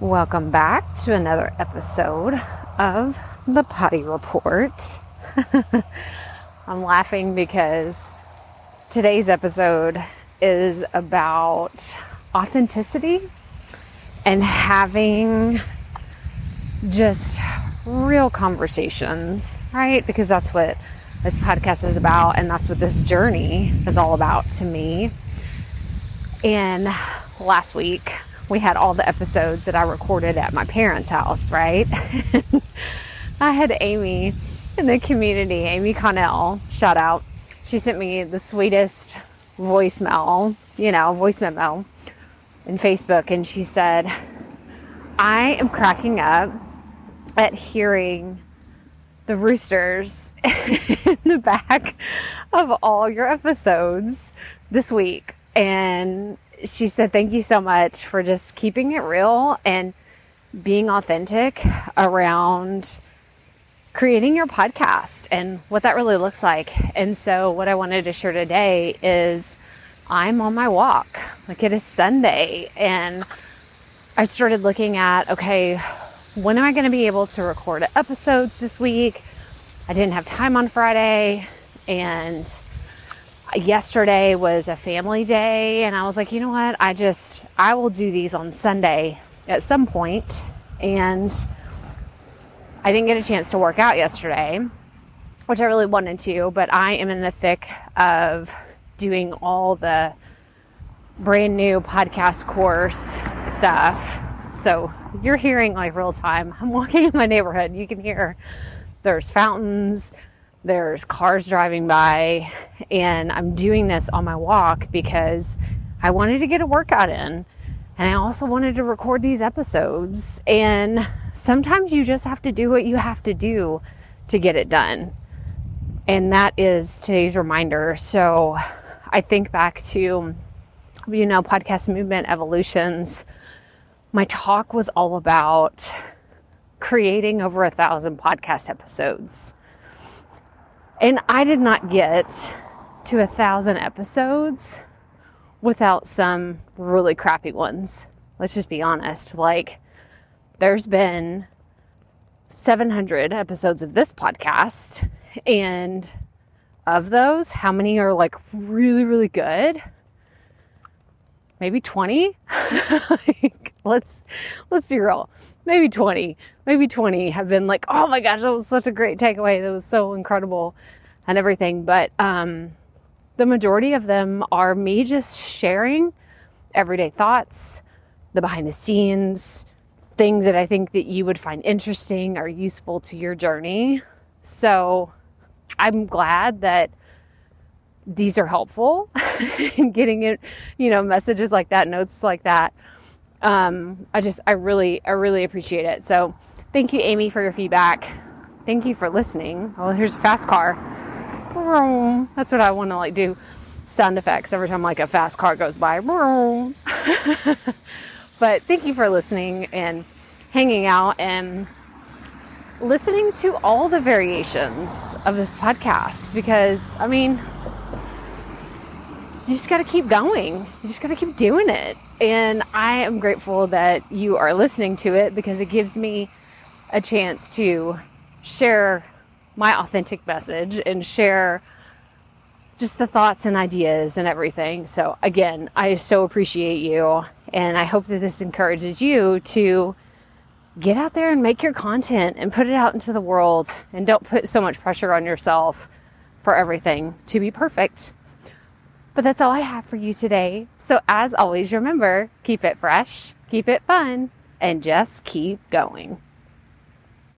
Welcome back to another episode of the Potty Report. I'm laughing because today's episode is about authenticity and having just real conversations, right? Because that's what this podcast is about, and that's what this journey is all about to me. And last week, we had all the episodes that I recorded at my parents' house, right? I had Amy in the community, Amy Connell, shout out. She sent me the sweetest voicemail, you know, voice memo in Facebook, and she said, I am cracking up at hearing the roosters in the back of all your episodes this week. And she said, Thank you so much for just keeping it real and being authentic around creating your podcast and what that really looks like. And so, what I wanted to share today is I'm on my walk. Like it is Sunday, and I started looking at okay, when am I going to be able to record episodes this week? I didn't have time on Friday, and yesterday was a family day and I was like, you know what? I just I will do these on Sunday at some point and I didn't get a chance to work out yesterday, which I really wanted to, but I am in the thick of doing all the brand new podcast course stuff. So you're hearing like real time. I'm walking in my neighborhood. You can hear there's fountains, there's cars driving by, and I'm doing this on my walk because I wanted to get a workout in. And I also wanted to record these episodes. And sometimes you just have to do what you have to do to get it done. And that is today's reminder. So I think back to, you know, podcast movement evolutions. My talk was all about creating over a thousand podcast episodes. And I did not get to a thousand episodes without some really crappy ones. Let's just be honest. Like, there's been 700 episodes of this podcast, and of those, how many are like really, really good? Maybe 20? like, let's let's be real. Maybe 20. Maybe 20 have been like, "Oh my gosh, that was such a great takeaway. That was so incredible." And everything, but um the majority of them are me just sharing everyday thoughts, the behind the scenes, things that I think that you would find interesting or useful to your journey. So, I'm glad that these are helpful in getting it, you know, messages like that, notes like that um, I just, I really, I really appreciate it. So thank you, Amy, for your feedback. Thank you for listening. Oh, here's a fast car. That's what I want to like do sound effects every time like a fast car goes by. but thank you for listening and hanging out and listening to all the variations of this podcast because I mean, you just got to keep going. You just got to keep doing it. And I am grateful that you are listening to it because it gives me a chance to share my authentic message and share just the thoughts and ideas and everything. So, again, I so appreciate you. And I hope that this encourages you to get out there and make your content and put it out into the world. And don't put so much pressure on yourself for everything to be perfect. But that's all I have for you today. So, as always, remember keep it fresh, keep it fun, and just keep going.